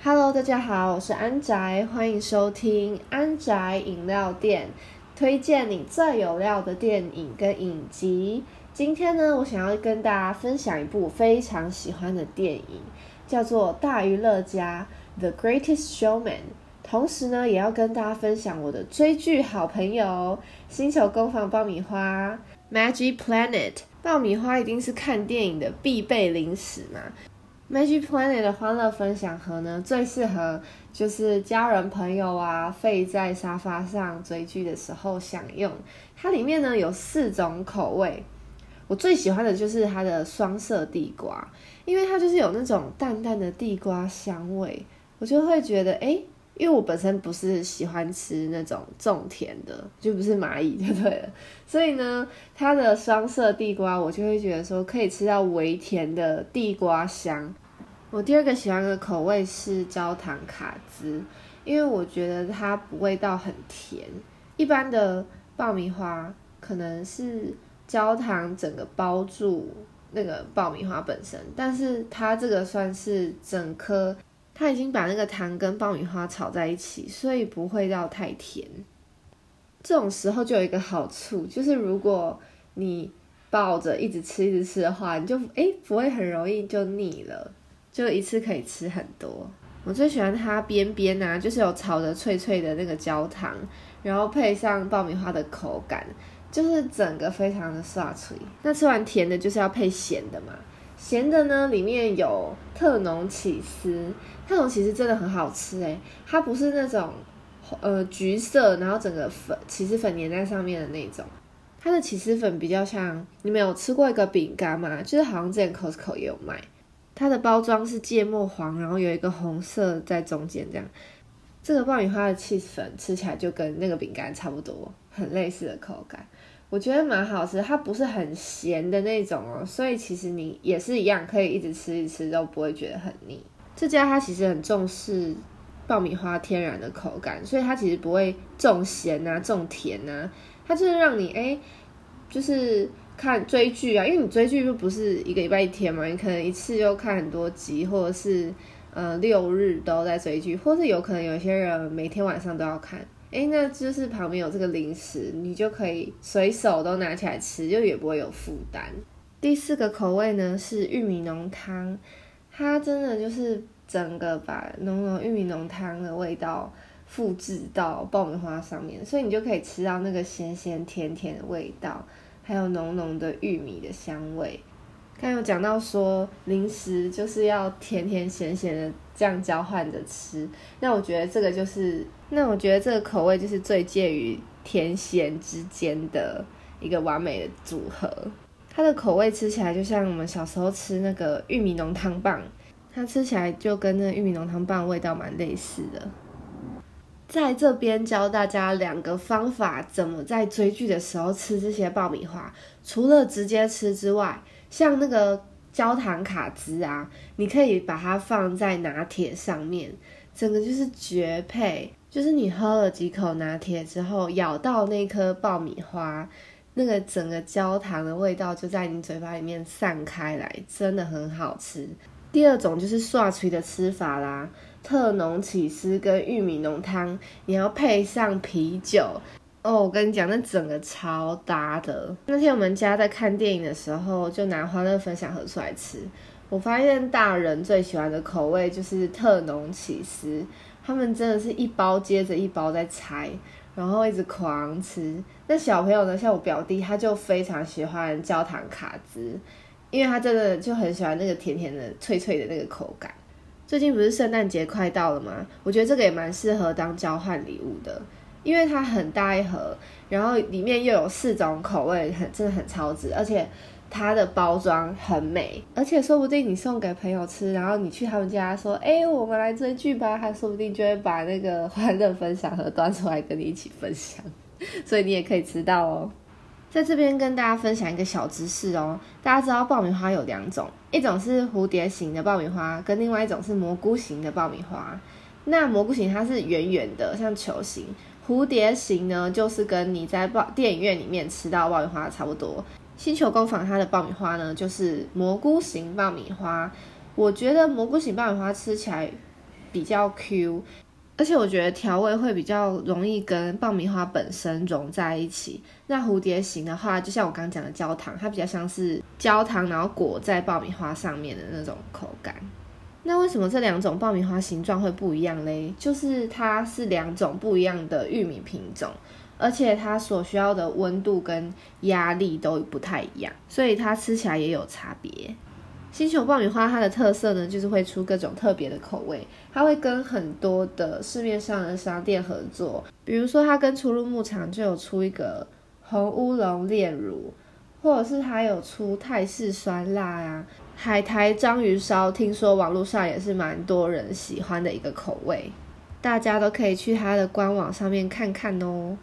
Hello，大家好，我是安宅，欢迎收听安宅饮料店，推荐你最有料的电影跟影集。今天呢，我想要跟大家分享一部非常喜欢的电影，叫做《大娱乐家》The Greatest Showman。同时呢，也要跟大家分享我的追剧好朋友——星球工坊爆米花 Magic Planet。爆米花一定是看电影的必备零食嘛。Magic Planet 的欢乐分享盒呢，最适合就是家人朋友啊，废在沙发上追剧的时候享用。它里面呢有四种口味，我最喜欢的就是它的双色地瓜，因为它就是有那种淡淡的地瓜香味，我就会觉得哎。因为我本身不是喜欢吃那种种甜的，就不是蚂蚁就对了，所以呢，它的双色地瓜我就会觉得说可以吃到微甜的地瓜香。我第二个喜欢的口味是焦糖卡兹，因为我觉得它味道很甜。一般的爆米花可能是焦糖整个包住那个爆米花本身，但是它这个算是整颗。它已经把那个糖跟爆米花炒在一起，所以不会到太甜。这种时候就有一个好处，就是如果你抱着一直吃一直吃的话，你就诶不会很容易就腻了，就一次可以吃很多。我最喜欢它边边啊，就是有炒的脆脆的那个焦糖，然后配上爆米花的口感，就是整个非常的刷脆。那吃完甜的，就是要配咸的嘛。咸的呢，里面有特浓起司，特浓起司真的很好吃诶，它不是那种呃橘色，然后整个粉起司粉粘在上面的那种，它的起司粉比较像，你们有吃过一个饼干吗？就是好像之前 Costco 也有卖，它的包装是芥末黄，然后有一个红色在中间这样，这个爆米花的起司粉吃起来就跟那个饼干差不多，很类似的口感。我觉得蛮好吃，它不是很咸的那种哦，所以其实你也是一样，可以一直吃一吃都不会觉得很腻。这家它其实很重视爆米花天然的口感，所以它其实不会重咸啊、重甜啊，它就是让你哎，就是看追剧啊，因为你追剧又不是一个礼拜一天嘛，你可能一次又看很多集，或者是呃六日都在追剧，或是有可能有些人每天晚上都要看。哎，那就是旁边有这个零食，你就可以随手都拿起来吃，就也不会有负担。第四个口味呢是玉米浓汤，它真的就是整个把浓浓玉米浓汤的味道复制到爆米花上面，所以你就可以吃到那个咸咸甜甜的味道，还有浓浓的玉米的香味。刚有讲到说零食就是要甜甜咸咸的这样交换着吃，那我觉得这个就是。那我觉得这个口味就是最介于甜咸之间的一个完美的组合。它的口味吃起来就像我们小时候吃那个玉米浓汤棒，它吃起来就跟那玉米浓汤棒味道蛮类似的。在这边教大家两个方法，怎么在追剧的时候吃这些爆米花。除了直接吃之外，像那个焦糖卡兹啊，你可以把它放在拿铁上面，整个就是绝配。就是你喝了几口拿铁之后，咬到那颗爆米花，那个整个焦糖的味道就在你嘴巴里面散开来，真的很好吃。第二种就是刷脆的吃法啦，特浓起司跟玉米浓汤，你要配上啤酒哦。我跟你讲，那整个超搭的。那天我们家在看电影的时候，就拿欢乐分享盒出来吃，我发现大人最喜欢的口味就是特浓起司。他们真的是一包接着一包在拆，然后一直狂吃。那小朋友呢，像我表弟，他就非常喜欢焦糖卡兹，因为他真的就很喜欢那个甜甜的、脆脆的那个口感。最近不是圣诞节快到了吗？我觉得这个也蛮适合当交换礼物的，因为它很大一盒，然后里面又有四种口味，很真的很超值，而且。它的包装很美，而且说不定你送给朋友吃，然后你去他们家说：“哎，我们来追剧吧。”他说不定就会把那个欢乐分享盒端出来跟你一起分享，所以你也可以吃到哦。在这边跟大家分享一个小知识哦，大家知道爆米花有两种，一种是蝴蝶形的爆米花，跟另外一种是蘑菇型的爆米花。那蘑菇型它是圆圆的，像球形；蝴蝶形呢，就是跟你在爆电影院里面吃到爆米花差不多。星球工坊它的爆米花呢，就是蘑菇型爆米花。我觉得蘑菇型爆米花吃起来比较 Q，而且我觉得调味会比较容易跟爆米花本身融在一起。那蝴蝶形的话，就像我刚刚讲的焦糖，它比较像是焦糖，然后裹在爆米花上面的那种口感。那为什么这两种爆米花形状会不一样嘞？就是它是两种不一样的玉米品种，而且它所需要的温度跟压力都不太一样，所以它吃起来也有差别。星球爆米花它的特色呢，就是会出各种特别的口味，它会跟很多的市面上的商店合作，比如说它跟初入牧场就有出一个红乌龙炼乳，或者是它有出泰式酸辣呀。海苔章鱼烧，听说网络上也是蛮多人喜欢的一个口味，大家都可以去它的官网上面看看哦。